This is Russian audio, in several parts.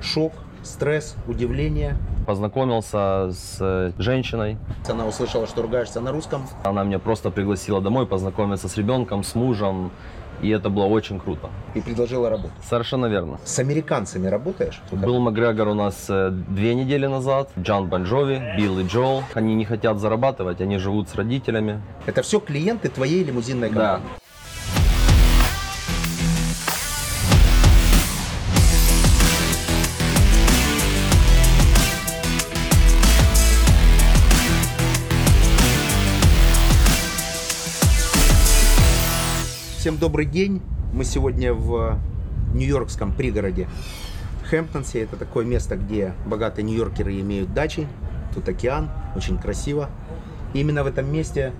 Шок, стресс, удивление. Познакомился с э, женщиной. Она услышала, что ругаешься на русском. Она меня просто пригласила домой познакомиться с ребенком, с мужем. И это было очень круто. И предложила работу. Совершенно верно. С американцами работаешь? Был Макгрегор у нас э, две недели назад, Джон Бонжови, Билл и Джоэл. Они не хотят зарабатывать, они живут с родителями. Это все клиенты твоей лимузинной Да. Всем добрый день. Мы сегодня в нью-йоркском пригороде Хэмптонсе. Это такое место, где богатые нью-йоркеры имеют дачи. Тут океан, очень красиво. И именно в этом месте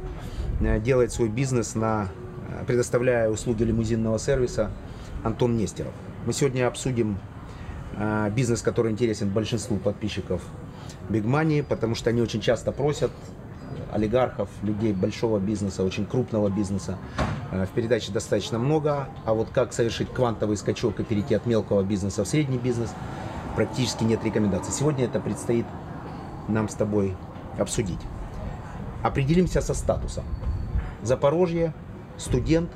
э, делает свой бизнес, на, э, предоставляя услуги лимузинного сервиса Антон Нестеров. Мы сегодня обсудим э, бизнес, который интересен большинству подписчиков Big Money, потому что они очень часто просят олигархов, людей большого бизнеса, очень крупного бизнеса. Э, В передаче достаточно много, а вот как совершить квантовый скачок и перейти от мелкого бизнеса в средний бизнес, практически нет рекомендаций. Сегодня это предстоит нам с тобой обсудить. Определимся со статусом. Запорожье, студент,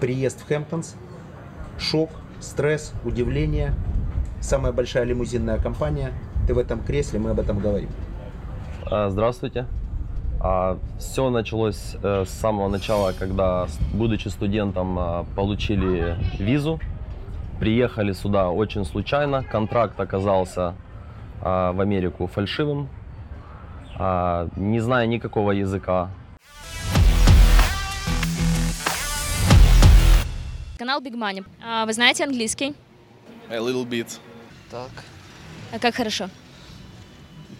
приезд в Хэмптонс, шок, стресс, удивление, самая большая лимузинная компания. Ты в этом кресле, мы об этом говорим. А, Здравствуйте. Все началось э, с самого начала, когда, будучи студентом, а, получили визу. Приехали сюда очень случайно. Контракт оказался а, в Америку фальшивым. А, Не зная никакого языка, Канал Big Money. А, Вы знаете английский? A little bit. Так, А как хорошо?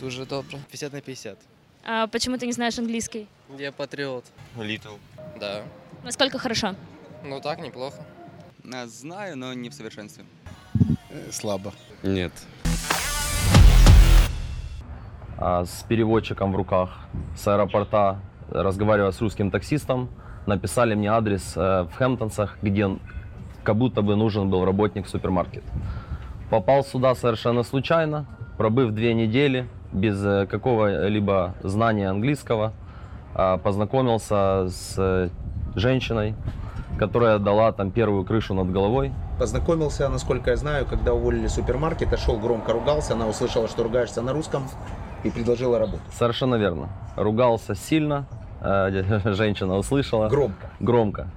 Дуже добре. 50 на 50. А почему ты не знаешь английский? Я патриот. Little. Да. Насколько хорошо? Ну так, неплохо. А, Знаю, но не в совершенстве. Слабо. Нет. а, с переводчиком в руках с аэропорта, разговаривая с русским таксистом, написали мне адрес э, в Хэмптонсах, где как будто бы нужен был работник в супермаркет. Попал сюда совершенно случайно, пробыв две недели без э, какого-либо знания английского, а, познакомился с э, женщиной, которая дала там первую крышу над головой. Познакомился, насколько я знаю, когда уволили супермаркет, шел громко ругался, она услышала, что ругаешься на русском и предложила работу. Совершенно верно. Ругался сильно, э, женщина услышала. Громко. громко.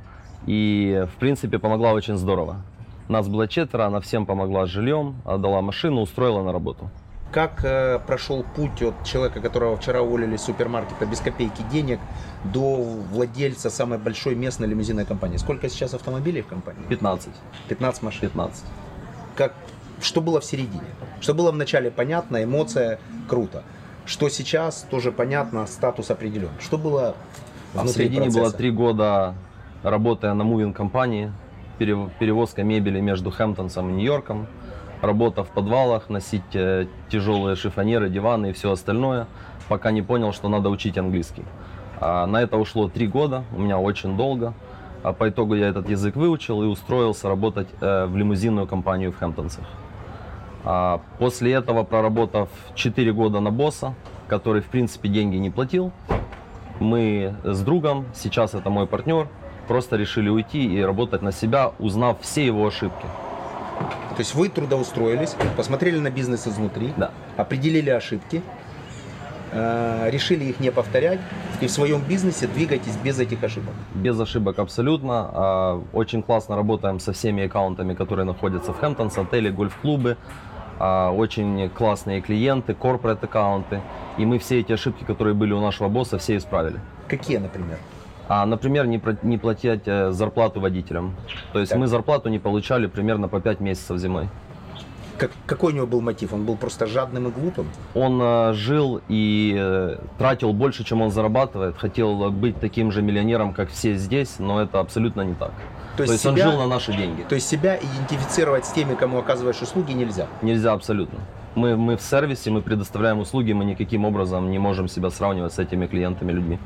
И, в принципе, помогла очень здорово. Нас было четверо, она всем помогла с жильем, отдала машину, устроила на работу. Как э, прошел путь от человека, которого вчера уволили из супермаркета без копейки денег, до владельца самой большой местной лимузинной компании? Сколько сейчас автомобилей в компании? 15. 15 машин. 15. Как, что было в середине? Что было вначале понятно, эмоция, круто. Что сейчас тоже понятно, статус определен. Что было А в середине было процесса? три года, работая на мувинг компании, перев- перевозка мебели между Хэмптонсом и Нью-Йорком, работа в подвалах, носить э, тяжелые шифонеры, диваны и все остальное, пока не понял, что надо учить английский. А на это ушло три года, у меня очень долго. А по итогу я этот язык выучил и устроился работать э, в лимузинную компанию в Хэмптонсах. А после этого, проработав 4 года на босса, который в принципе деньги не платил, мы с другом, сейчас это мой партнер, просто решили уйти и работать на себя, узнав все его ошибки. То есть вы трудоустроились, посмотрели на бизнес изнутри, Да. определили ошибки, э, решили их не повторять и в своем бизнесе двигайтесь без этих ошибок. Без ошибок абсолютно. А, Очень классно работаем со всеми аккаунтами, которые находятся в Хэмптонс, отели, гольф-клубы. А, Очень классные клиенты, корпорат аккаунты. И мы все эти ошибки, которые были у нашего босса, все исправили. Какие, например? А, например, не, про- не платить э, зарплату водителям. То есть Так. мы зарплату не получали примерно по 5 месяцев зимой. Как, какой у него был мотив? Он был просто жадным и глупым? Он э, жил и э, тратил больше, чем он зарабатывает. Хотел быть таким же миллионером, как все здесь, но это абсолютно не так. То есть, он себя- жил на наши деньги. То есть себя идентифицировать с теми, кому оказываешь услуги, нельзя. Нельзя абсолютно. Мы, мы в сервисе, мы предоставляем услуги, мы никаким образом не можем себя сравнивать с этими клиентами, людьми.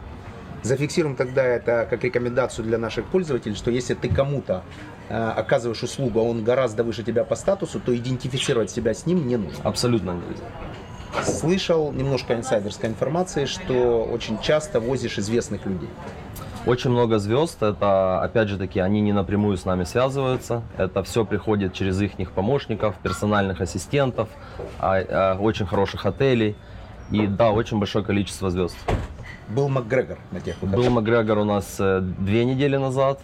Зафиксируем тогда это как рекомендацию для наших пользователей, что если ты кому-то э, оказываешь услугу, а он гораздо выше тебя по статусу, то идентифицировать себя с ним не нужно. Абсолютно нельзя. Слышал немножко инсайдерской информации, что очень часто возишь известных людей. Очень много звезд, это, опять же таки, они не напрямую с нами связываются, это все приходит через их помощников, персональных ассистентов, а- а, очень хороших отелей, и да, очень большое количество звезд. Был Макгрегор на тех Был выходных. Макгрегор у нас э, две недели назад,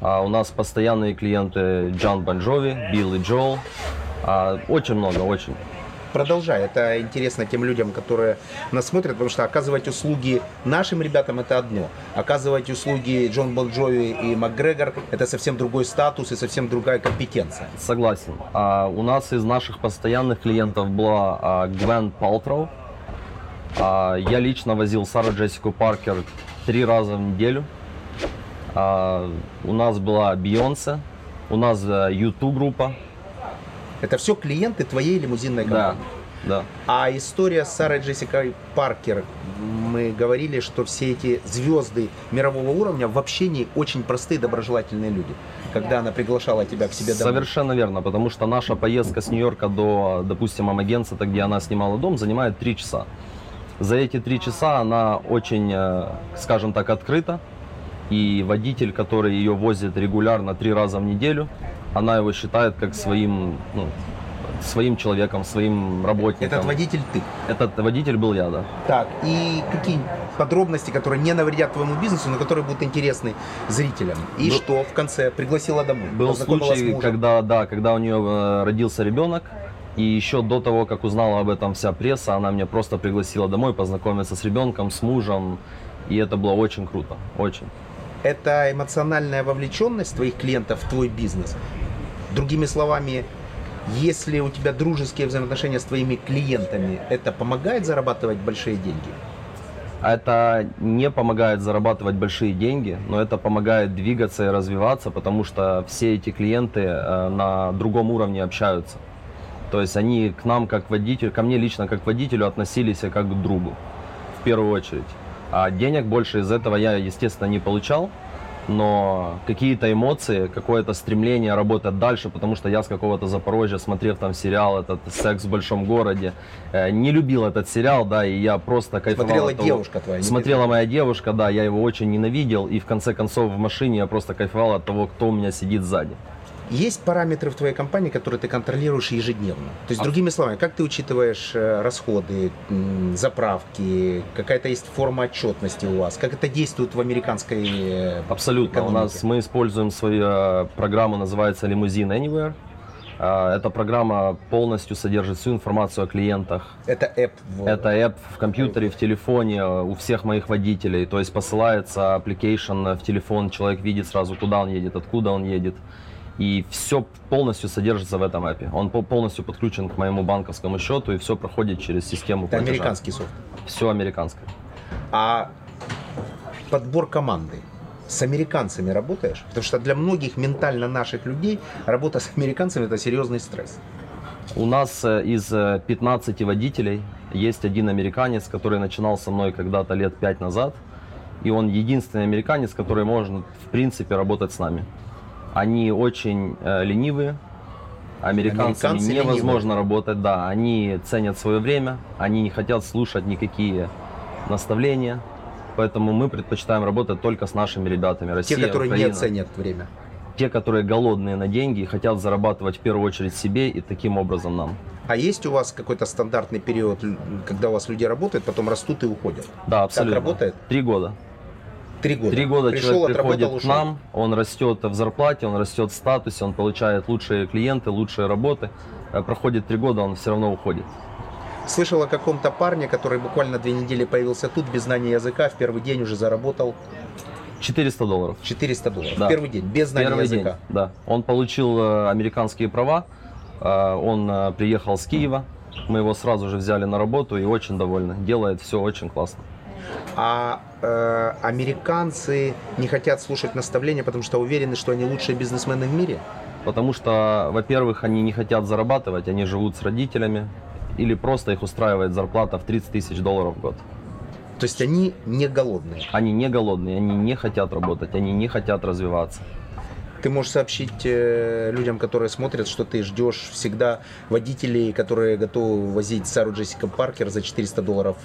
а у нас постоянные клиенты Джон Бон Джови, Билл и Джоэл, А, очень много, очень. Продолжай, это интересно тем людям, которые нас смотрят, потому что оказывать услуги нашим ребятам это одно, оказывать услуги Джон Бон Джови и Макгрегор это совсем другой статус и совсем другая компетенция. Согласен. А у нас из наших постоянных клиентов была а, Гвен Палтроу. А, я лично возил Сару Джессику Паркер три раза в неделю. А, у нас была Бейонсе, у нас YouTube группа. Это все клиенты твоей лимузинной Да, компании. да. А история с Сарой Джессикой Паркер, мы говорили, что все эти звезды мирового уровня в общении очень простые, доброжелательные люди. Когда она приглашала тебя к себе домой. Совершенно верно, потому что наша поездка с Нью-Йорка до, допустим, Амагенцета, где она снимала дом, занимает три часа. За эти три часа она очень, э, скажем так, открыта. И водитель, который ее возит регулярно три раза в неделю, она его считает как своим, ну, своим человеком, своим работником. Этот водитель ты. Этот водитель был я, да. Так, и какие подробности, которые не навредят твоему бизнесу, но которые будут интересны зрителям. И Был- что в конце? Пригласила домой. Был случай, когда, да, когда у нее э, родился ребенок, и еще до того, как узнала об этом вся пресса, она меня просто пригласила домой познакомиться с ребенком, с мужем, и это было очень круто, очень. Это эмоциональная вовлеченность твоих клиентов в твой бизнес. Другими словами, если у тебя дружеские взаимоотношения с твоими клиентами, это помогает зарабатывать большие деньги? Это не помогает зарабатывать большие деньги, но это помогает двигаться и развиваться, потому что все эти клиенты э, на другом уровне общаются. То есть они к нам как водитель, ко мне лично как водителю относились как к другу в первую очередь. А денег больше из этого я, естественно, не получал, но какие-то эмоции, какое-то стремление работать дальше, потому что я с какого-то Запорожья, смотрев там сериал этот «Секс в большом городе», э, не любил этот сериал, да, и я просто кайфовал Смотрела от того- девушка твоя. Смотрела моя девушка, да, я его очень ненавидел, и в конце концов в машине я просто кайфовал от того, кто у меня сидит сзади. Есть параметры в твоей компании, которые ты контролируешь ежедневно. То есть, А- другими словами, как ты учитываешь э, расходы, заправки, какая-то есть форма отчетности у вас, как это действует в американской э, Абсолютно. У экономике? нас мы используем свою э, программу, называется Limousine Anywhere. Э, Эта программа полностью содержит всю информацию о клиентах. Это app в... Это app в компьютере, в телефоне у всех моих водителей. То есть посылается application в телефон, человек видит сразу, куда он едет, откуда он едет. И все полностью содержится в этом апе. Он по- полностью подключен к моему банковскому счету и все проходит через систему Это платежа. американский софт. Все американское. А подбор команды с американцами работаешь? Потому что для многих ментально наших людей работа с американцами это серьезный стресс. У нас э, из э, 15 водителей есть один американец, который начинал со мной когда-то лет 5 назад. И он единственный американец, который может, в принципе, работать с нами. Они очень э, ленивые. Американцами Американцы невозможно работать, да. Они ценят свое время, они не хотят слушать никакие наставления. Поэтому мы предпочитаем работать только с нашими ребятами. Те, Россия, которые не Украина. ценят время. Те, которые голодные на деньги и хотят зарабатывать в первую очередь себе и таким образом нам. А есть у вас какой-то стандартный период, когда у вас люди работают, потом растут и уходят? Да, абсолютно. работает? Три года. Три года. Три года Пришел, человек приходит к ушел. нам, он растет в зарплате, он растет в статусе, он получает лучшие клиенты, лучшие работы. Э, Проходит три года, он все равно уходит. Слышал о каком-то парне, который буквально две недели появился тут без знания языка, в первый день уже заработал 400 долларов. 400 долларов. Да. В первый день, без знания Первый языка. день, да. Он получил э, американские права, э, он приехал с Киева, мы его сразу же взяли на работу и очень довольны. Делает все очень классно. А э, американцы не хотят слушать наставления, потому что уверены, что они лучшие бизнесмены в мире. Потому что, во-первых, они не хотят зарабатывать, они живут с родителями, или просто их устраивает зарплата в 30 тысяч долларов в год. То есть они не голодные. Они не голодные, они не хотят работать, они не хотят развиваться. Ты можешь сообщить э, людям, которые смотрят, что ты ждешь всегда водителей, которые готовы возить Сару Джессика Паркер за 400 долларов.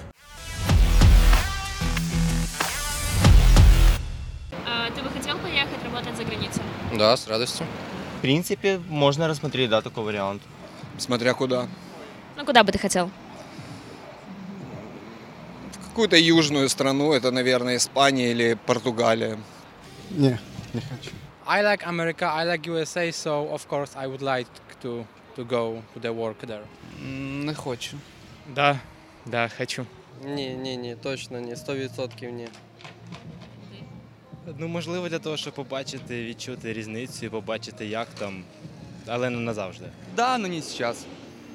Да, с радостью. В принципе, можно рассмотреть, да, такой вариант. Смотря куда. Ну, куда бы ты хотел? В какую-то южную страну, это, наверное, Испания или Португалия. Не, не хочу. I like America, I like USA, so of course I would like to to go to the work there. Не хочу. Да, да, хочу. Ні, ні, ні, точно ні, 100% ні. Ну, можливо, для того, щоб побачити, відчути різницю і побачити, як там, але не назавжди. Да, но не сейчас.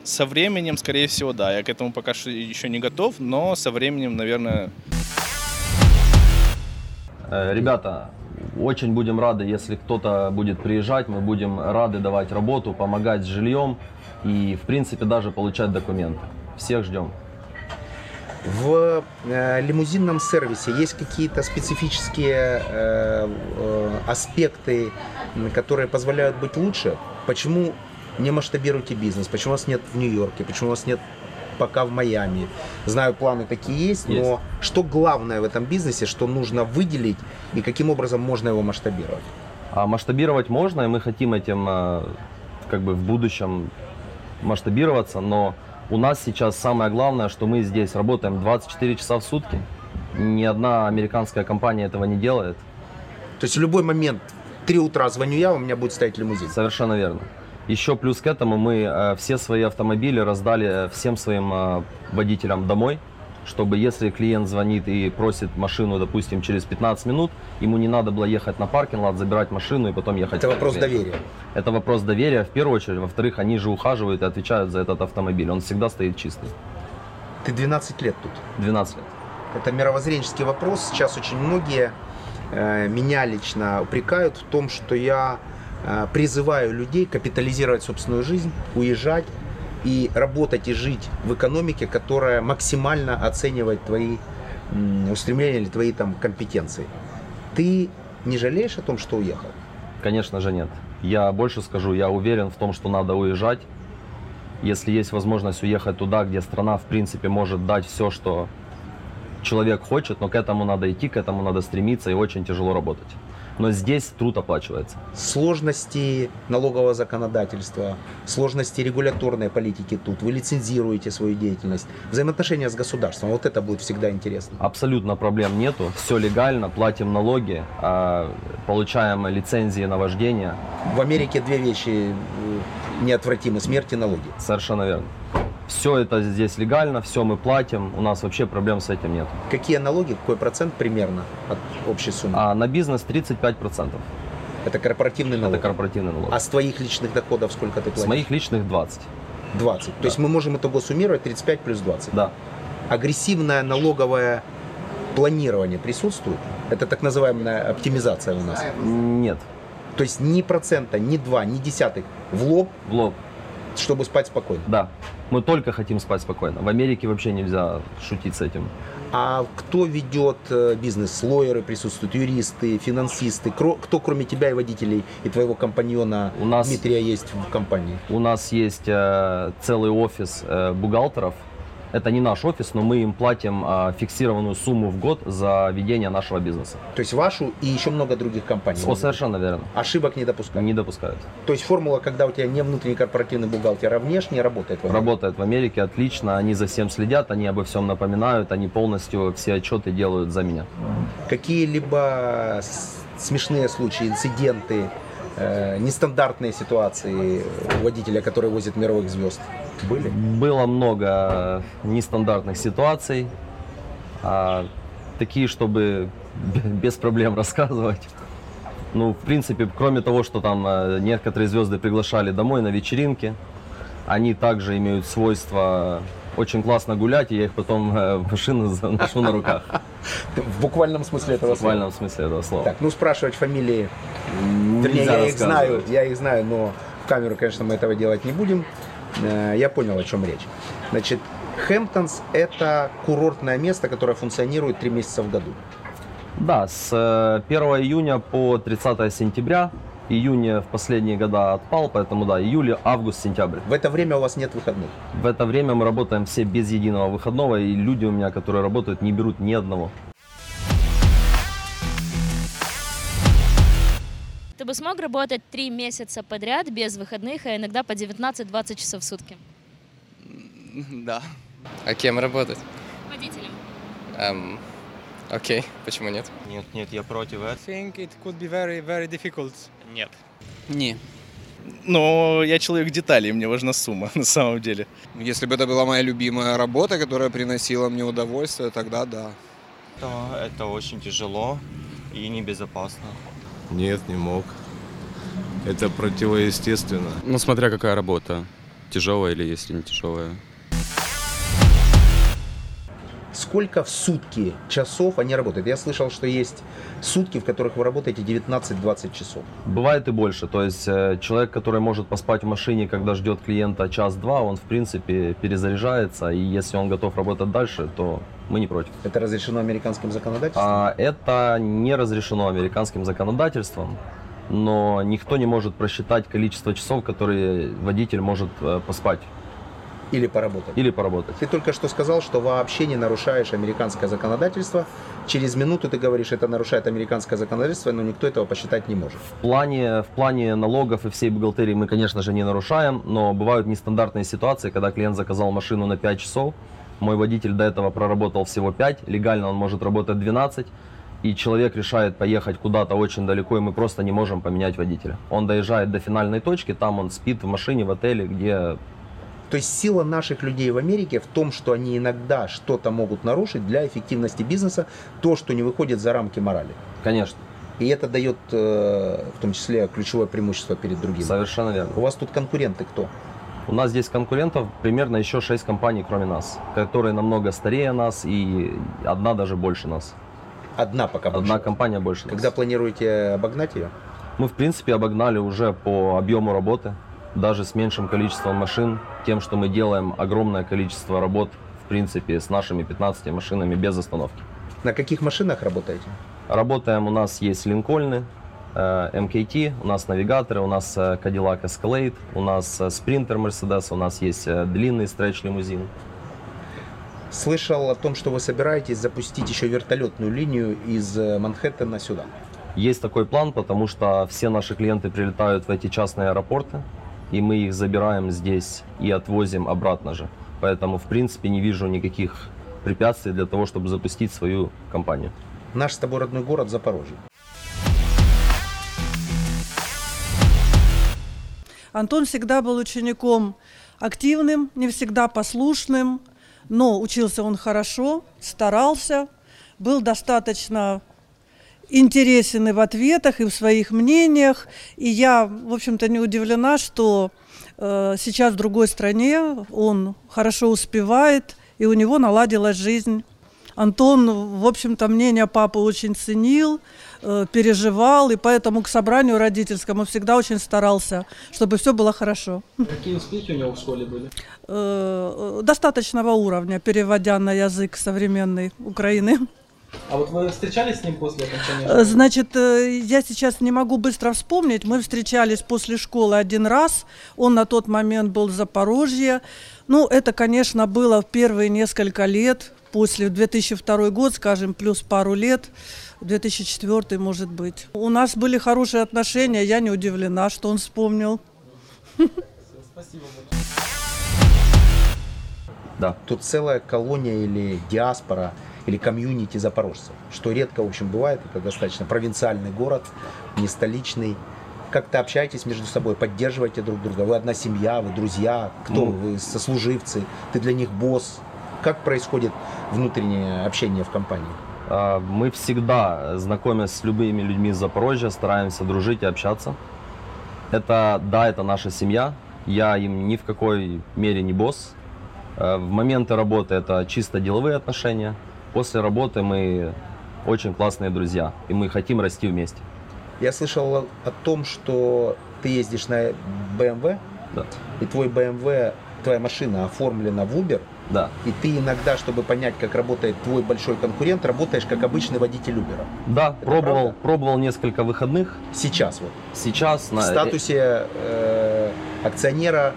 Со временем, скорее всего, да. Я к этому пока что еще не готов, но со временем, наверное, Э, Ребята, очень будем рады, если кто-то будет приезжать, мы будем рады давать работу, помогать с жильем и, в принципе, даже получать документы. Всех ждем. В э, лимузинном сервисе есть какие-то специфические э, э, аспекты, которые позволяют быть лучше? Почему не масштабируете бизнес? Почему у вас нет в Нью-Йорке? Почему у вас нет пока в Майами? Знаю, планы такие есть, но Есть. что главное в этом бизнесе, что нужно выделить и каким образом можно его масштабировать? А масштабировать можно, и мы хотим этим э, как бы в будущем масштабироваться, но у нас сейчас самое главное, что мы здесь работаем 24 часа в сутки. Ни одна американская компания этого не делает. То есть в любой момент, 3 утра звоню я, у меня будет стоять лимузин. Совершенно верно. Еще плюс к этому мы э, все свои автомобили раздали э, всем своим э, водителям домой, чтобы если клиент звонит и просит машину, допустим, через 15 минут, ему не надо было ехать на паркинг-лот, забирать машину и потом ехать. Это вопрос доверия. Это вопрос доверия в первую очередь. Во-вторых, они же ухаживают и отвечают за этот автомобиль. Он всегда стоит чистый. Ты 12 лет тут. 12 лет. Это мировоззренческий вопрос. Сейчас очень многие э, меня лично упрекают в том, что я э, призываю людей капитализировать собственную жизнь, уезжать и работать и жить в экономике, которая максимально оценивает твои устремления или твои там компетенции. Ты не жалеешь о том, что уехал? Конечно же нет. Я больше скажу, я уверен в том, что надо уезжать. Если есть возможность уехать туда, где страна в принципе может дать все, что человек хочет, но к этому надо идти, к этому надо стремиться и очень тяжело работать. Но здесь труд оплачивается. Сложности налогового законодательства, сложности регуляторной политики тут. Вы лицензируете свою деятельность. Взаимоотношения с государством. Вот это будет всегда интересно. Абсолютно проблем нету, все легально, платим налоги, а, получаем лицензии на вождение. В Америке две вещи э, неотвратимы. Смерть и налоги. Совершенно верно. Все это здесь легально, все мы платим, у нас вообще проблем с этим нет. Какие налоги, какой процент примерно от общей суммы? А на бизнес 35%. Это корпоративный налог. Это корпоративный налог. А с твоих личных доходов сколько ты платишь? С моих личных 20. 20. То есть мы можем итого суммировать 35 плюс 20. Да. Агрессивное налоговое планирование присутствует? Это так называемая оптимизация у нас. Нет. То есть ни процента, ни два, ни десятых в лоб, В лоб. Чтобы спать спокойно. Да. Мы только хотим спать спокойно. В Америке вообще нельзя шутить с этим. А кто ведет э, бизнес? Лоеры присутствуют, юристы, финансисты. Кто, кроме тебя и водителей, и твоего компаньона У нас- Дмитрия есть в компании? У нас есть э, целый офис э, бухгалтеров. Это не наш офис, но мы им платим э, фиксированную сумму в год за ведение нашего бизнеса. То есть вашу и еще много других компаний. О, совершенно верно. Ошибок не допускают. Не допускают. То есть формула, когда у тебя не внутренний корпоративный бухгалтер, а внешний, работает. в Америке? Работает в Америке отлично, они за всем следят, они обо всем напоминают, они полностью все отчеты делают за меня. Какие-либо смешные случаи, инциденты, э, нестандартные ситуации водителя, который возит мировых звезд были? Было много нестандартных ситуаций, а, такие, чтобы без проблем рассказывать. Ну, в принципе, кроме того, что там э, некоторые звезды приглашали домой на вечеринки, они также имеют свойство очень классно гулять, и я их потом э, в машину заношу на руках. В буквальном смысле этого В буквальном смысле этого слова. Так, ну спрашивать фамилии, вернее, я их знаю, я их знаю, но в камеру, конечно, мы этого делать не будем. Э, Я понял, о чем речь. Значит, Хэмптонс – это курортное место, которое функционирует три месяца в году. Да, с э, 1 июня по 30 сентября. Июнь в последние года отпал, поэтому да, июль, август, сентябрь. В это время у вас нет выходных. В это время мы работаем все без единого выходного, и люди у меня, которые работают, не берут ни одного. Ты бы смог работать три месяца подряд без выходных, а иногда по 19-20 часов в сутки? Да. А кем работать? Водителем. Эм, окей, почему нет? Нет, нет, я против I think it could be very, very difficult. Нет. Не. Но я человек деталей, мне важна сумма на самом деле. Если бы это была моя любимая работа, которая приносила мне удовольствие, тогда да. Это, это очень тяжело и небезопасно. Нет, не мог. Это противоестественно. Ну, смотря какая работа. Тяжелая или если не тяжелая. Сколько в сутки часов они работают? Я слышал, что есть сутки, в которых вы работаете 19-20 часов. Бывает и больше. То есть э, человек, который может поспать в машине, когда ждет клиента час-два, он в принципе перезаряжается. И если он готов работать дальше, то мы не против. Это разрешено американским законодательством? А это не разрешено американским законодательством, но никто не может просчитать количество часов, которые водитель может э, поспать Или поработать? или поработать. Ты только что сказал, что вообще не нарушаешь американское законодательство. Через минуту ты говоришь, это нарушает американское законодательство, но никто этого посчитать не может. В плане, в плане налогов и всей бухгалтерии мы, конечно же, не нарушаем, но бывают нестандартные ситуации, когда клиент заказал машину на 5 часов, мой водитель до этого проработал всего 5, легально он может работать 12, и человек решает поехать куда-то очень далеко, и мы просто не можем поменять водителя. Он доезжает до финальной точки, там он спит в машине, в отеле, где То есть сила наших людей в Америке в том, что они иногда что-то могут нарушить для эффективности бизнеса, то, что не выходит за рамки морали. Конечно, И это дает э, в том числе ключевое преимущество перед другими. совершенно верно. У вас тут конкуренты кто? У нас здесь конкурентов примерно еще 6 компаний, кроме нас, которые намного старее нас и одна даже больше нас. Одна пока Одна больше. компания больше нас. Когда планируете обогнать ее? Мы, в принципе, обогнали уже по объему работы, даже с меньшим количеством машин, тем, что мы делаем огромное количество работ, в принципе, с нашими 15 машинами без остановки. На каких машинах работаете? Работаем, у нас есть Линкольны, э, МКТ, у нас навигаторы, у нас э, Cadillac Escalade, у нас э, Sprinter Mercedes, у нас есть э, длинный стретч-лимузин. Слышал о том, что вы собираетесь запустить еще вертолетную линию из э, Манхэттена сюда. Есть такой план, потому что все наши клиенты прилетают в эти частные аэропорты, и мы их забираем здесь и отвозим обратно же. Поэтому, в принципе, не вижу никаких препятствий для того, чтобы запустить свою компанию. Наш с тобой родной город Запорожье. Антон всегда был учеником активным, не всегда послушным, но учился он хорошо, старался, был достаточно интересен и в ответах, и в своих мнениях. И я, в общем-то, не удивлена, что э, сейчас в другой стране он хорошо успевает, и у него наладилась жизнь. Антон, в общем-то, мнение папы очень ценил, э, переживал, и поэтому к собранию родительскому всегда очень старался, чтобы все было хорошо. Какие успехи у него в школе были? Э, э, достаточного уровня, переводя на язык современной Украины. А вот вы встречались с ним после окончания Значит, э, я сейчас не могу быстро вспомнить. Мы встречались после школы один раз. Он на тот момент был в Запорожье. Ну, это, конечно, было в первые несколько лет. После 2002 год, скажем, плюс пару лет. 2004, может быть. У нас были хорошие отношения. Я не удивлена, что он вспомнил. Спасибо Да. Тут целая колония или диаспора, или комьюнити запорожцев, что редко, в общем, бывает. Это достаточно провинциальный город, не столичный. Как-то общаетесь между собой, поддерживаете друг друга. Вы одна семья, вы друзья, кто Ну. вы, сослуживцы, ты для них босс. Как происходит внутреннее общение в компании? А, Мы всегда, знакомясь с любыми людьми из Запорожья, стараемся дружить и общаться. Это, да, это наша семья. Я им ни в какой мере не босс. Э, В моменты работы это чисто деловые отношения. После работы мы очень классные друзья, и мы хотим расти вместе. Я слышал о том, что ты ездишь на BMW, Да. и твой BMW твоя машина оформлена в Uber, Да. и ты иногда, чтобы понять, как работает твой большой конкурент, работаешь как обычный водитель Uber. Да, пробовал, правда? пробовал несколько выходных. Сейчас вот. Сейчас В на статусе э, акционера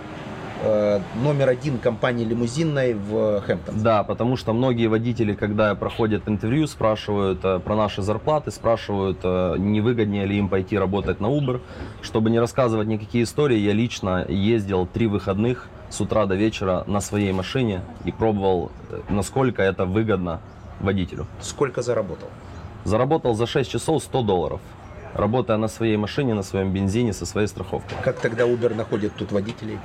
э, номер один компании лимузинной в Хэмптон. Да, потому что многие водители, когда проходят интервью, спрашивают э, про наши зарплаты, спрашивают, э, не выгоднее ли им пойти работать на Uber. Чтобы не рассказывать никакие истории, я лично ездил три выходных с утра до вечера на своей машине и пробовал, э, насколько это выгодно водителю. Сколько заработал? Заработал за 6 часов 100 долларов, работая на своей машине, на своем бензине, со своей страховкой. Как тогда Uber находит тут водителей?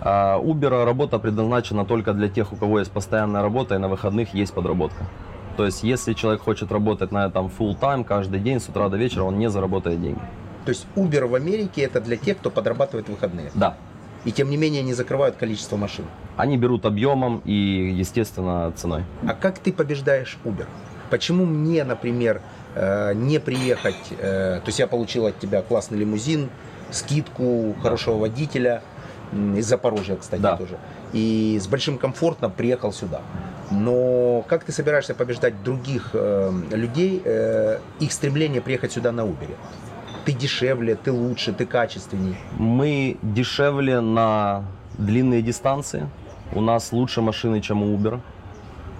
А Uber работа предназначена только для тех, у кого есть постоянная работа и на выходных есть подработка. То есть, если человек хочет работать на этом full time каждый день с утра до вечера, он не заработает деньги. То есть Uber в Америке это для тех, кто подрабатывает выходные. Да. И тем не менее не закрывают количество машин. Они берут объемом и, естественно, ценой. А как ты побеждаешь Uber? Почему мне, например, э, не приехать, э, то есть я получил от тебя классный лимузин, скидку, хорошего водителя, из Запорожья, кстати, Да. тоже, и с большим комфортом приехал сюда. Но как ты собираешься побеждать других э, людей, э, их стремление приехать сюда на Uber? Ты дешевле, ты лучше, ты качественней. Мы дешевле на длинные дистанции. У нас лучше машины, чем у Uber.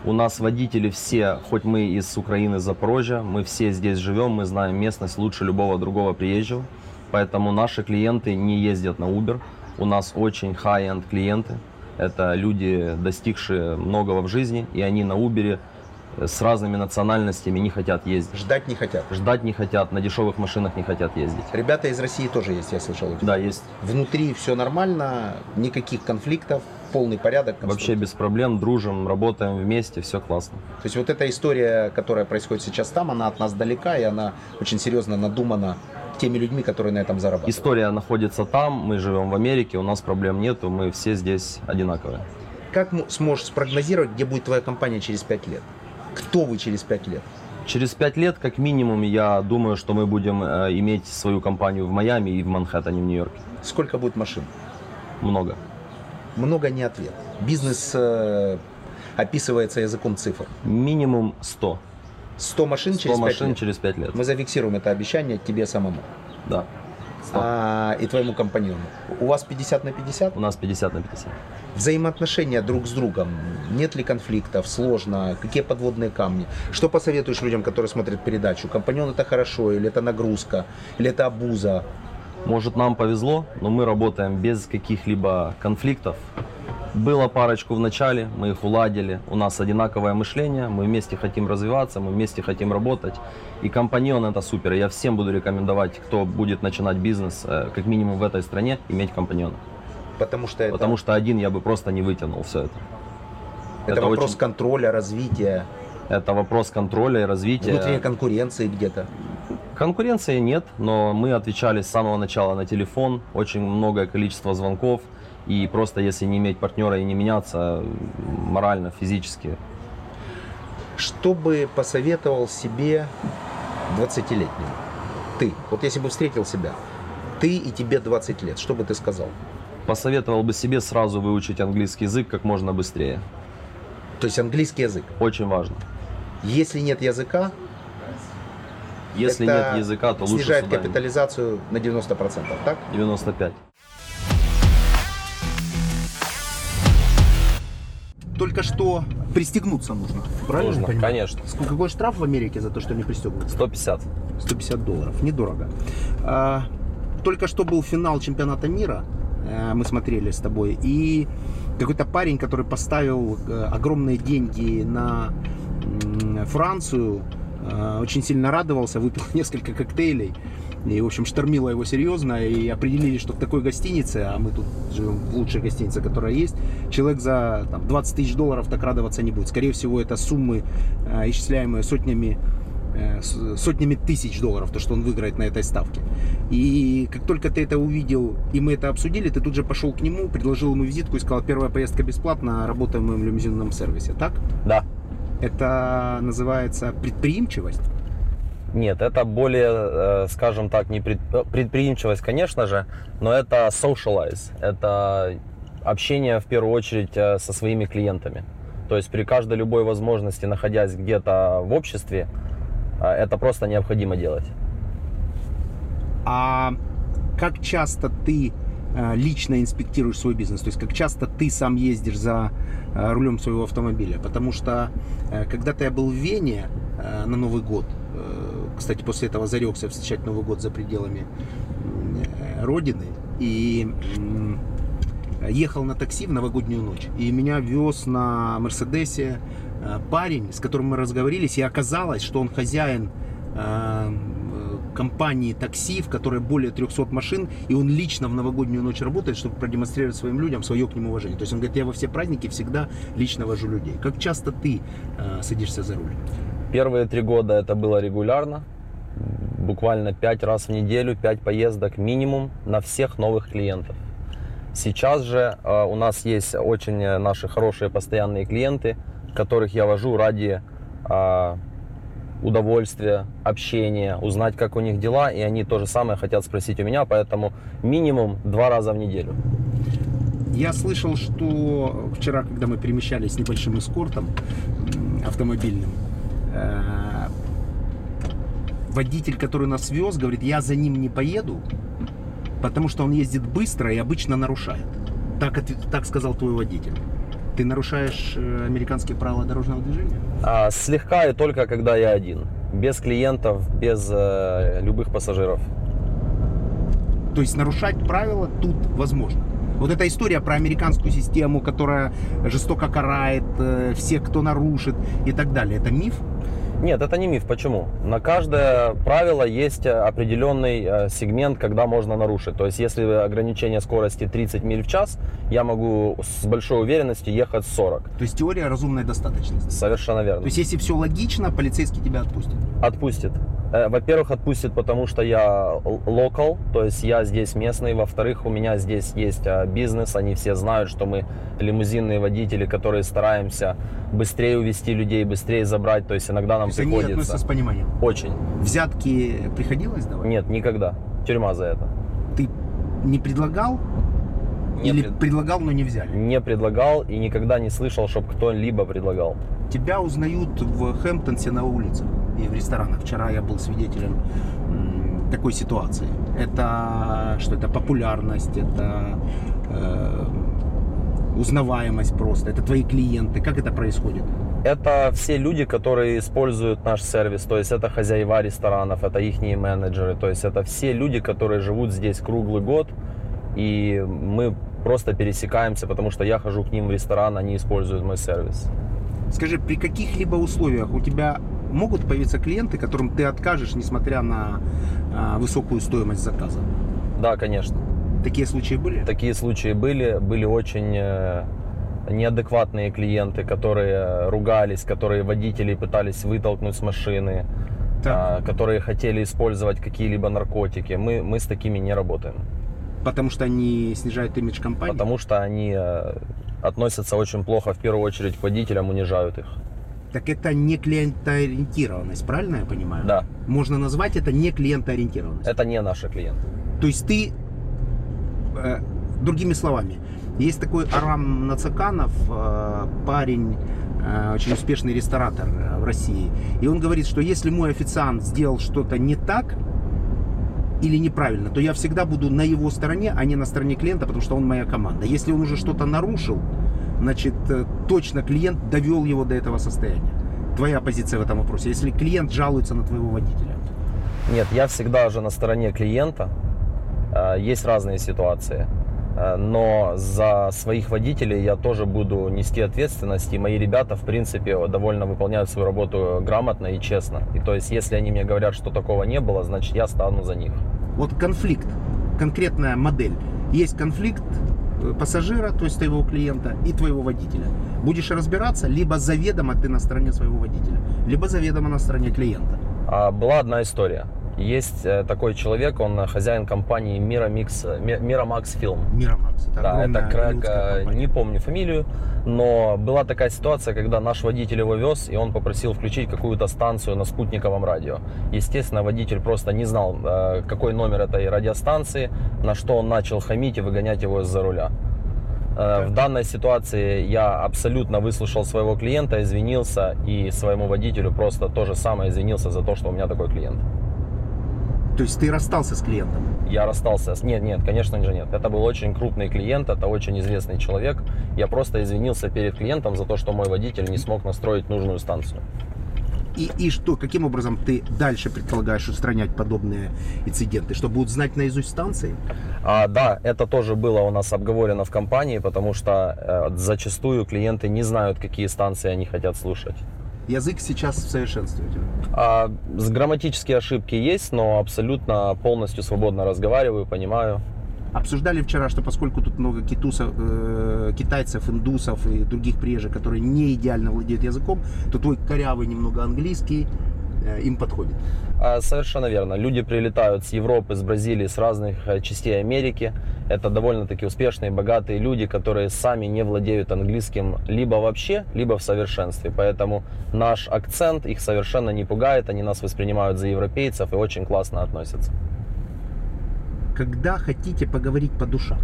У нас водители все, хоть мы из Украины, из Запорожья, мы все здесь живем, мы знаем местность лучше любого другого приезжего. Поэтому наши клиенты не ездят на Uber. У нас очень high-end клиенты. Это люди, достигшие многого в жизни, и они на Uber с разными национальностями не хотят ездить. Ждать не хотят. Ждать не хотят, на дешевых машинах не хотят ездить. Ребята из России тоже есть, я слышал. Да, есть. Внутри все нормально, никаких конфликтов, полный порядок. Вообще без проблем, дружим, работаем вместе, все классно. То есть вот эта история, которая происходит сейчас там, она от нас далека, и она очень серьезно надумана теми людьми, которые на этом зарабатывают. История находится там, мы живем в Америке, у нас проблем нету, мы все здесь одинаковые. Как сможешь спрогнозировать, где будет твоя компания через 5 лет? Кто вы через 5 лет? Через пять лет, как минимум, я думаю, что мы будем э, иметь свою компанию в Майами и в Манхэттене, в Нью-Йорке. Сколько будет машин? Много. Много не ответ. Бизнес э, описывается языком цифр. Минимум 100. 100 машин 100 через 5 машин лет. через 5 лет. Мы зафиксируем это обещание тебе самому Да. 100. а, и твоему компаньону. У вас 50 на 50? У нас 50 на 50. Взаимоотношения друг с другом. Нет ли конфликтов? Сложно? Какие подводные камни? Что посоветуешь людям, которые смотрят передачу? Компаньон это хорошо, или это нагрузка, или это обуза? Может, нам повезло, но мы работаем без каких-либо конфликтов. Было парочку в начале, мы их уладили. У нас одинаковое мышление, мы вместе хотим развиваться, мы вместе хотим работать. И компаньон это супер. Я всем буду рекомендовать, кто будет начинать бизнес, э, как минимум в этой стране, иметь компаньона. Потому что это, Потому что один я бы просто не вытянул все это. это вопрос очень- контроля, развития, это вопрос контроля и развития. внутренней конкуренции где-то. Конкуренции нет, но мы отвечали с самого начала на телефон, очень многое количество звонков. И просто если не иметь партнера и не меняться морально, физически, Что бы посоветовал себе 20-летнему? Ты. Вот если бы встретил себя, ты и тебе 20 лет, что бы ты сказал? посоветовал бы себе сразу выучить английский язык как можно быстрее. То есть английский язык. Очень важно. Если нет языка, Если это нет языка, то лучше снижает капитализацию на 90%, так? 95. Только что пристегнуться нужно. Правильно? Нужно, понимаю? конечно. Сколько- Какой штраф в Америке за то, что не пристегнут? 150. 150 долларов. Недорого. А, только что был финал чемпионата мира. э, Мы смотрели с тобой. И какой-то парень, который поставил э, огромные деньги на Францию, э, очень сильно радовался, выпил несколько коктейлей. И, в общем, штормило его серьезно. И определили, что в такой гостинице, а мы тут живем в лучшей гостинице, которая есть, человек за там, 20 тысяч долларов так радоваться не будет. Скорее всего, это суммы, э, исчисляемые сотнями э, сотнями тысяч долларов, то, что он выиграет на этой ставке. И как только ты это увидел, и мы это обсудили, ты тут же пошел к нему, предложил ему визитку и сказал, первая поездка бесплатна, работаем в моем лимузинном сервисе, так? Да. Это называется предприимчивость. Нет, это более, э, скажем так, не пред- э, предприимчивость, конечно же, но это socialize, это общение в первую очередь э, со своими клиентами. То есть при каждой любой возможности, находясь где-то в обществе, это просто необходимо делать. А как часто ты лично инспектируешь свой бизнес? То есть как часто ты сам ездишь за рулем своего автомобиля? Потому что когда-то я был в Вене на Новый год, кстати, после этого зарекся встречать Новый год за пределами э, Родины, и ехал на такси в новогоднюю ночь. И меня вез на Мерседесе э, парень, с которым мы разговорились, и оказалось, что он хозяин э, компании такси, в которой более 300 машин, и он лично в новогоднюю ночь работает, чтобы продемонстрировать своим людям свое к нему уважение. То есть он говорит, я во все праздники всегда лично вожу людей. Как часто ты э, садишься за руль? Первые три года это было регулярно, буквально пять раз в неделю, пять поездок минимум на всех новых клиентов. Сейчас же э, у нас есть очень э, наши хорошие постоянные клиенты, которых я вожу ради э, удовольствия, общения, узнать, как у них дела, и они то же самое хотят спросить у меня, поэтому минимум два раза в неделю. Я слышал, что вчера, когда мы перемещались с небольшим эскортом автомобильным, водитель, который нас вез, говорит, я за ним не поеду, потому что он ездит быстро и обычно нарушает. Так, так сказал твой водитель. Ты нарушаешь э, американские правила дорожного движения? А, слегка и только когда я один, без клиентов, без э, любых пассажиров. То есть нарушать правила тут возможно. Вот эта история про американскую систему, которая жестоко карает э, всех, кто нарушит и так далее, это миф? Нет, это не миф. Почему? На каждое правило есть определенный э, сегмент, когда можно нарушить. То есть, если ограничение скорости 30 миль в час, я могу с большой уверенностью ехать 40. То есть теория разумной достаточности. Совершенно верно. То есть если все логично, полицейский тебя отпустит. Отпустит. Э, Во-первых, отпустит, потому что я локал, то есть я здесь местный. Во-вторых, у меня здесь есть э, бизнес, они все знают, что мы лимузинные водители, которые стараемся быстрее увезти людей, быстрее забрать. То есть иногда нам То есть они приходится. относятся с пониманием. Очень. Взятки приходилось давать? Нет, никогда. Тюрьма за это. Ты не предлагал? Не Или пред- предлагал, но не взяли? Не предлагал и никогда не слышал, чтобы кто-либо предлагал. Тебя узнают в Хэмптонсе на улицах и в ресторанах. Вчера я был свидетелем такой ситуации. Это что? Это популярность, это э, узнаваемость просто. Это твои клиенты. Как это происходит? Это все люди, которые используют наш сервис, то есть это хозяева ресторанов, это их менеджеры, то есть это все люди, которые живут здесь круглый год, и мы просто пересекаемся, потому что я хожу к ним в ресторан, они используют мой сервис. Скажи, при каких-либо условиях у тебя могут появиться клиенты, которым ты откажешь, несмотря на а, высокую стоимость заказа? Да, конечно. Такие случаи были? Такие случаи были, были очень э, неадекватные клиенты, которые ругались, которые водителей пытались вытолкнуть с машины, Так. а, которые хотели использовать какие-либо наркотики. Мы, мы с такими не работаем. Потому что они снижают имидж компании? Потому что они э, относятся очень плохо, в первую очередь, к водителям, унижают их. Так это не клиентоориентированность, правильно я понимаю? Да, Можно назвать это не клиентоориентированность. это не наши клиенты. То есть ты, э, другими словами, есть такой Арам Нацаканов, э, парень, э, очень успешный ресторатор э, в России, и он говорит, что если мой официант сделал что-то не так или неправильно, то я всегда буду на его стороне, а не на стороне клиента, потому что он моя команда. Если он уже что-то нарушил, значит, э, точно клиент довел его до этого состояния. Твоя позиция в этом вопросе. Если клиент жалуется на твоего водителя. Нет, я всегда же на стороне клиента. Э, Есть разные ситуации. Э, Но за своих водителей я тоже буду нести ответственность. И мои ребята, в принципе, довольно выполняют свою работу грамотно и честно. И то есть, если они мне говорят, что такого не было, значит, я стану за них. Вот конфликт, конкретная модель. Есть конфликт пассажира, то есть твоего клиента, и твоего водителя. Будешь разбираться, либо заведомо ты на стороне своего водителя, либо заведомо на стороне клиента. А была одна история. Есть э, такой человек, он э, хозяин компании Мирамикс, э, Мирамакс Фильм. Мирамакс. Это Да, это Крэг, не помню фамилию, но была такая ситуация, когда наш водитель его вез, и он попросил включить какую-то станцию на спутниковом радио. Естественно, водитель просто не знал, какой номер этой радиостанции, на что он начал хамить и выгонять его из-за руля. В данной ситуации я абсолютно выслушал своего клиента, извинился и своему водителю просто то же самое извинился за то, что у меня такой клиент. То есть ты расстался с клиентом? Я расстался. Нет, нет, конечно же нет. Это был очень крупный клиент, это очень известный человек. Я просто извинился перед клиентом за то, что мой водитель не смог настроить нужную станцию. И, и что, каким образом ты дальше предполагаешь устранять подобные инциденты? Что будут знать наизусть станции? А, да, это тоже было у нас обговорено в компании, потому что э, зачастую клиенты не знают, какие станции они хотят слушать. Язык сейчас тебя. А, с грамматические ошибки есть, но абсолютно полностью свободно разговариваю, понимаю. Обсуждали вчера, что поскольку тут много китусов, э, китайцев, индусов и других приезжих, которые не идеально владеют языком, то твой корявый немного английский им подходит. А, Совершенно верно. Люди прилетают с Европы, с Бразилии, с разных э, частей Америки. Это довольно-таки успешные, богатые люди, которые сами не владеют английским либо вообще, либо в совершенстве. Поэтому наш акцент их совершенно не пугает, они нас воспринимают за европейцев и очень классно относятся. Когда хотите поговорить по душам,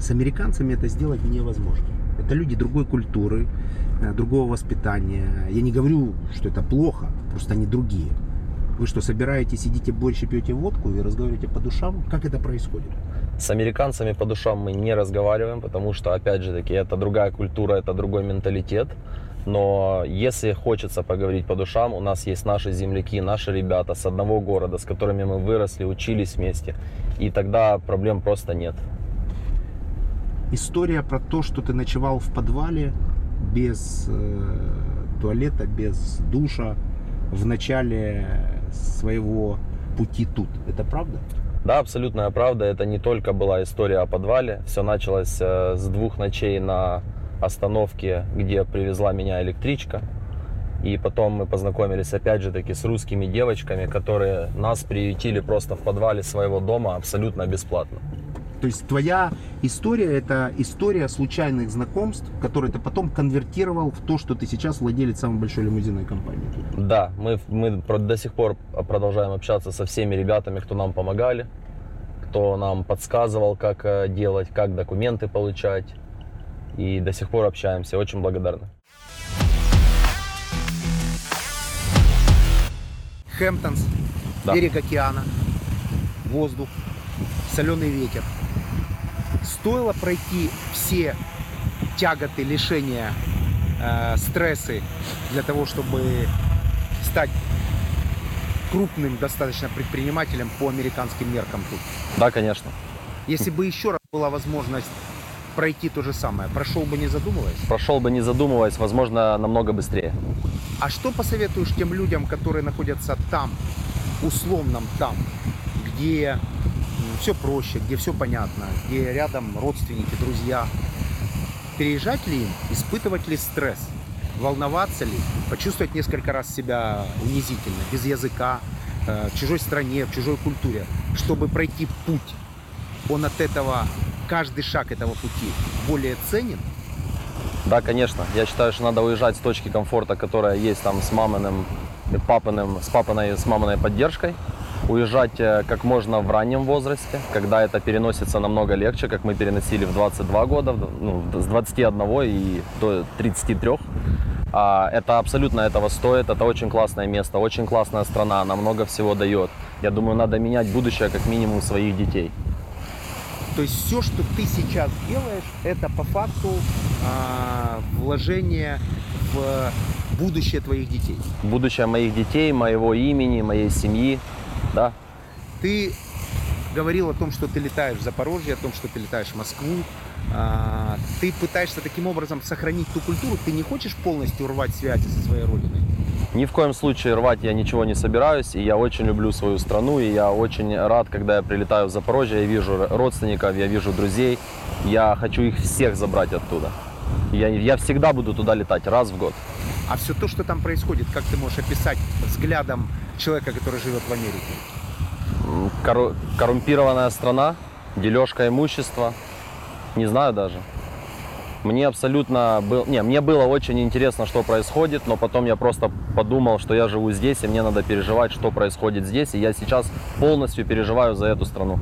с американцами это сделать невозможно. Это люди другой культуры, э, другого воспитания. Я не говорю, что это плохо, просто они другие. Вы что, собираетесь, сидите и пьете водку и разговариваете по душам? Как это происходит? С американцами по душам мы не разговариваем, потому что, опять же таки, это другая культура, это другой менталитет. Но если хочется поговорить по душам, у нас есть наши земляки, наши ребята с одного города, с которыми мы выросли, учились вместе. И тогда проблем просто нет. История про то, что ты ночевал в подвале без э, туалета, без душа в начале своего пути тут. Это правда? Да, абсолютная правда. Это не только была история о подвале. Все началось э, с двух ночей на остановке, где привезла меня электричка. И потом мы познакомились опять же таки с русскими девочками, которые нас приютили просто в подвале своего дома абсолютно бесплатно. То есть твоя история это история случайных знакомств, которые ты потом конвертировал в то, что ты сейчас владелец самой большой лимузинной компании. Да, мы, мы до сих пор продолжаем общаться со всеми ребятами, кто нам помогали, кто нам подсказывал, как э, делать, как документы получать. И до сих пор общаемся. Очень благодарны. Хэмптонс, Да. берег океана, воздух, соленый ветер. Стоило пройти все тяготы, лишения, э, стрессы для того, чтобы стать крупным достаточно предпринимателем по американским меркам тут. Да, конечно. Если бы еще раз была возможность пройти то же самое, прошел бы не задумываясь? Прошел бы не задумываясь, возможно, намного быстрее. А что посоветуешь тем людям, которые находятся там, условном там, где все проще, где все понятно, где рядом родственники, друзья? Переезжать ли им, испытывать ли стресс, волноваться ли, почувствовать несколько раз себя унизительно, без языка, э, в чужой стране, в чужой культуре, чтобы пройти путь? Он от этого, каждый шаг этого пути более ценен? Да, конечно. Я считаю, что надо уезжать с точки комфорта, которая есть там с маминым, папиным, с папиной, с маминой поддержкой. Уезжать э, как можно в раннем возрасте, когда это переносится намного легче, как мы переносили в 22 года, ну, с 21 и до 33. А, это абсолютно этого стоит, это очень классное место, очень классная страна, она много всего дает. Я думаю, надо менять будущее как минимум своих детей. То есть все, что ты сейчас делаешь, это по факту а, вложение в будущее твоих детей. Будущее моих детей, моего имени, моей семьи, да, Ты говорил о том, что ты летаешь в Запорожье, о том, что ты летаешь в Москву. А, Ты пытаешься таким образом сохранить ту культуру. Ты не хочешь полностью рвать связи со своей родиной. Ни в коем случае рвать я ничего не собираюсь, и я очень люблю свою страну, и я очень рад, когда я прилетаю в Запорожье, я вижу родственников, я вижу друзей, я хочу их всех забрать оттуда. Я, я всегда буду туда летать, раз в год. А все то, что там происходит, как ты можешь описать взглядом человека, который живет в Америке? Корру- коррумпированная страна, дележка имущества, не знаю даже. Мне абсолютно был, не, мне было очень интересно, что происходит, но потом я просто подумал, что я живу здесь, и мне надо переживать, что происходит здесь, и я сейчас полностью переживаю за эту страну.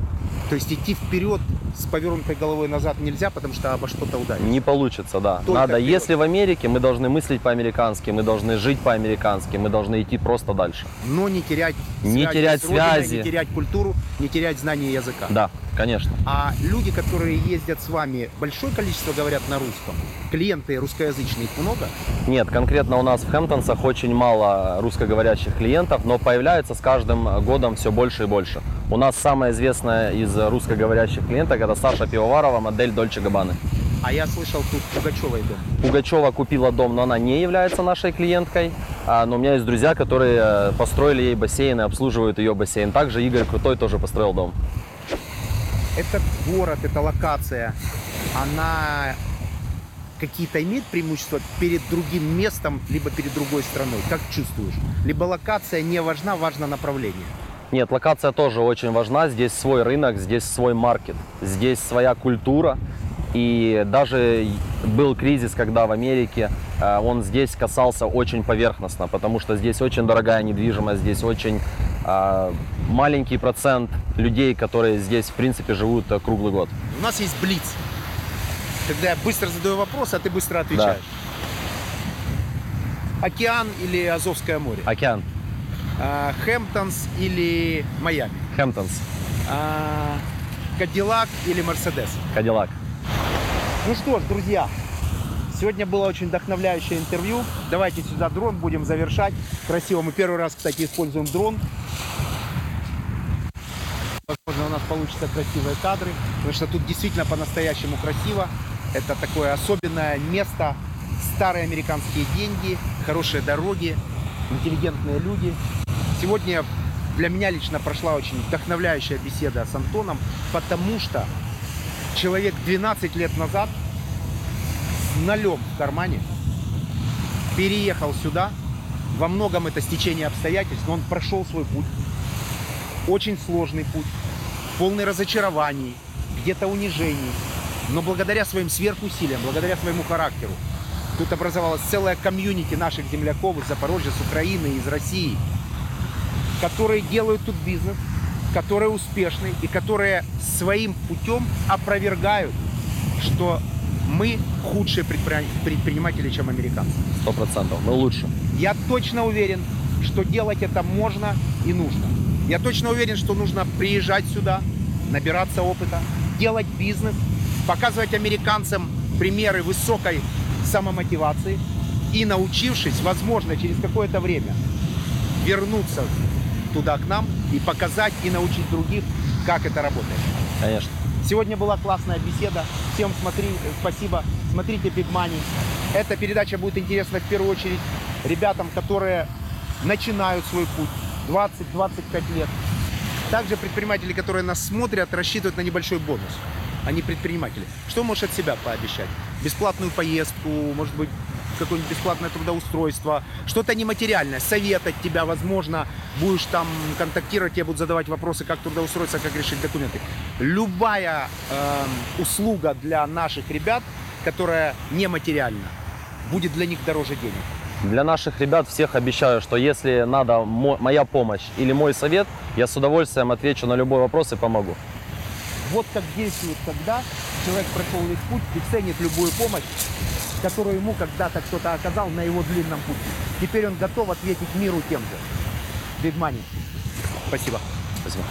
То есть идти вперед с повернутой головой назад нельзя, потому что обо что-то ударить. Не получится, да. Только Надо, вперед. если в Америке, мы должны мыслить по-американски, мы должны жить по-американски, мы должны идти просто дальше. Но не терять Не связи терять Родиной, связи. не терять культуру, не терять знание языка. Да, конечно. А люди, которые ездят с вами, большое количество говорят на русском. Клиенты русскоязычные, их много. Нет, конкретно у нас в Хэмптонсах очень мало русскоговорящих клиентов, но появляется с каждым годом все больше и больше. У нас самая известная из русскоговорящих клиенток это Саша Пивоварова, модель Дольче Габаны. А я слышал, тут Пугачева дом. Пугачева купила дом, но она не является нашей клиенткой. А, но у меня есть друзья, которые э, построили ей бассейн и обслуживают ее бассейн. Также Игорь Крутой тоже построил дом. Этот город, эта локация, она какие-то имеет преимущества перед другим местом, либо перед другой страной? Как чувствуешь? Либо локация не важна, важно направление. Нет, локация тоже очень важна. Здесь свой рынок, здесь свой маркет, здесь своя культура. И даже был кризис, когда в Америке э, он здесь касался очень поверхностно, потому что здесь очень дорогая недвижимость, здесь очень э, маленький процент людей, которые здесь, в принципе, живут э, круглый год. У нас есть блиц. Когда я быстро задаю вопрос, а ты быстро отвечаешь. Океан или Азовское море? Океан, Хэмптонс или Майами? Хэмптонс, А, Кадиллак или Мерседес? Кадиллак. Ну что ж, друзья, сегодня было очень вдохновляющее интервью. Давайте сюда дрон, будем завершать. Красиво. Мы первый раз, кстати, используем дрон. Возможно, у нас получатся красивые кадры, потому что тут действительно по-настоящему красиво. Это такое особенное место, старые американские деньги, хорошие дороги, интеллигентные люди. Сегодня для меня лично прошла очень вдохновляющая беседа с Антоном, потому что человек 12 лет назад с нолем в кармане переехал сюда. Во многом это стечение обстоятельств, но он прошел свой путь. Очень сложный путь, полный разочарований, где-то унижений. Но благодаря своим сверхусилиям, благодаря своему характеру, тут образовалась целая комьюнити наших земляков из Запорожья, с Украины, из России, которые делают тут бизнес, которые успешны и которые своим путем опровергают, что мы худшие предпри- предприниматели, чем американцы. Сто процентов. Мы лучше. Я точно уверен, что делать это можно и нужно. Я точно уверен, что нужно приезжать сюда, набираться опыта, делать бизнес, показывать американцам примеры высокой самомотивации и научившись, возможно, через какое-то время вернуться туда к нам и показать и научить других, как это работает. Конечно. Сегодня была классная беседа. Всем смотри, спасибо. Смотрите Big Money. Эта передача будет интересна в первую очередь ребятам, которые начинают свой путь 20-25 лет. Также предприниматели, которые нас смотрят, рассчитывают на небольшой бонус. Они предприниматели. Что можешь от себя пообещать? Бесплатную поездку, может быть, какое-нибудь бесплатное трудоустройство, что-то нематериальное, совет от тебя, возможно, будешь там контактировать, тебе будут задавать вопросы, как трудоустроиться, как решить документы. Любая эм, услуга для наших ребят, которая нематериальна, будет для них дороже денег. Для наших ребят всех обещаю, что если надо мо- моя помощь или мой совет, я с удовольствием отвечу на любой вопрос и помогу. Вот как действует, когда человек прошел весь путь и ценит любую помощь, которую ему когда-то кто-то оказал на его длинном пути. Теперь он готов ответить миру тем же. Big Money. Спасибо. Спасибо.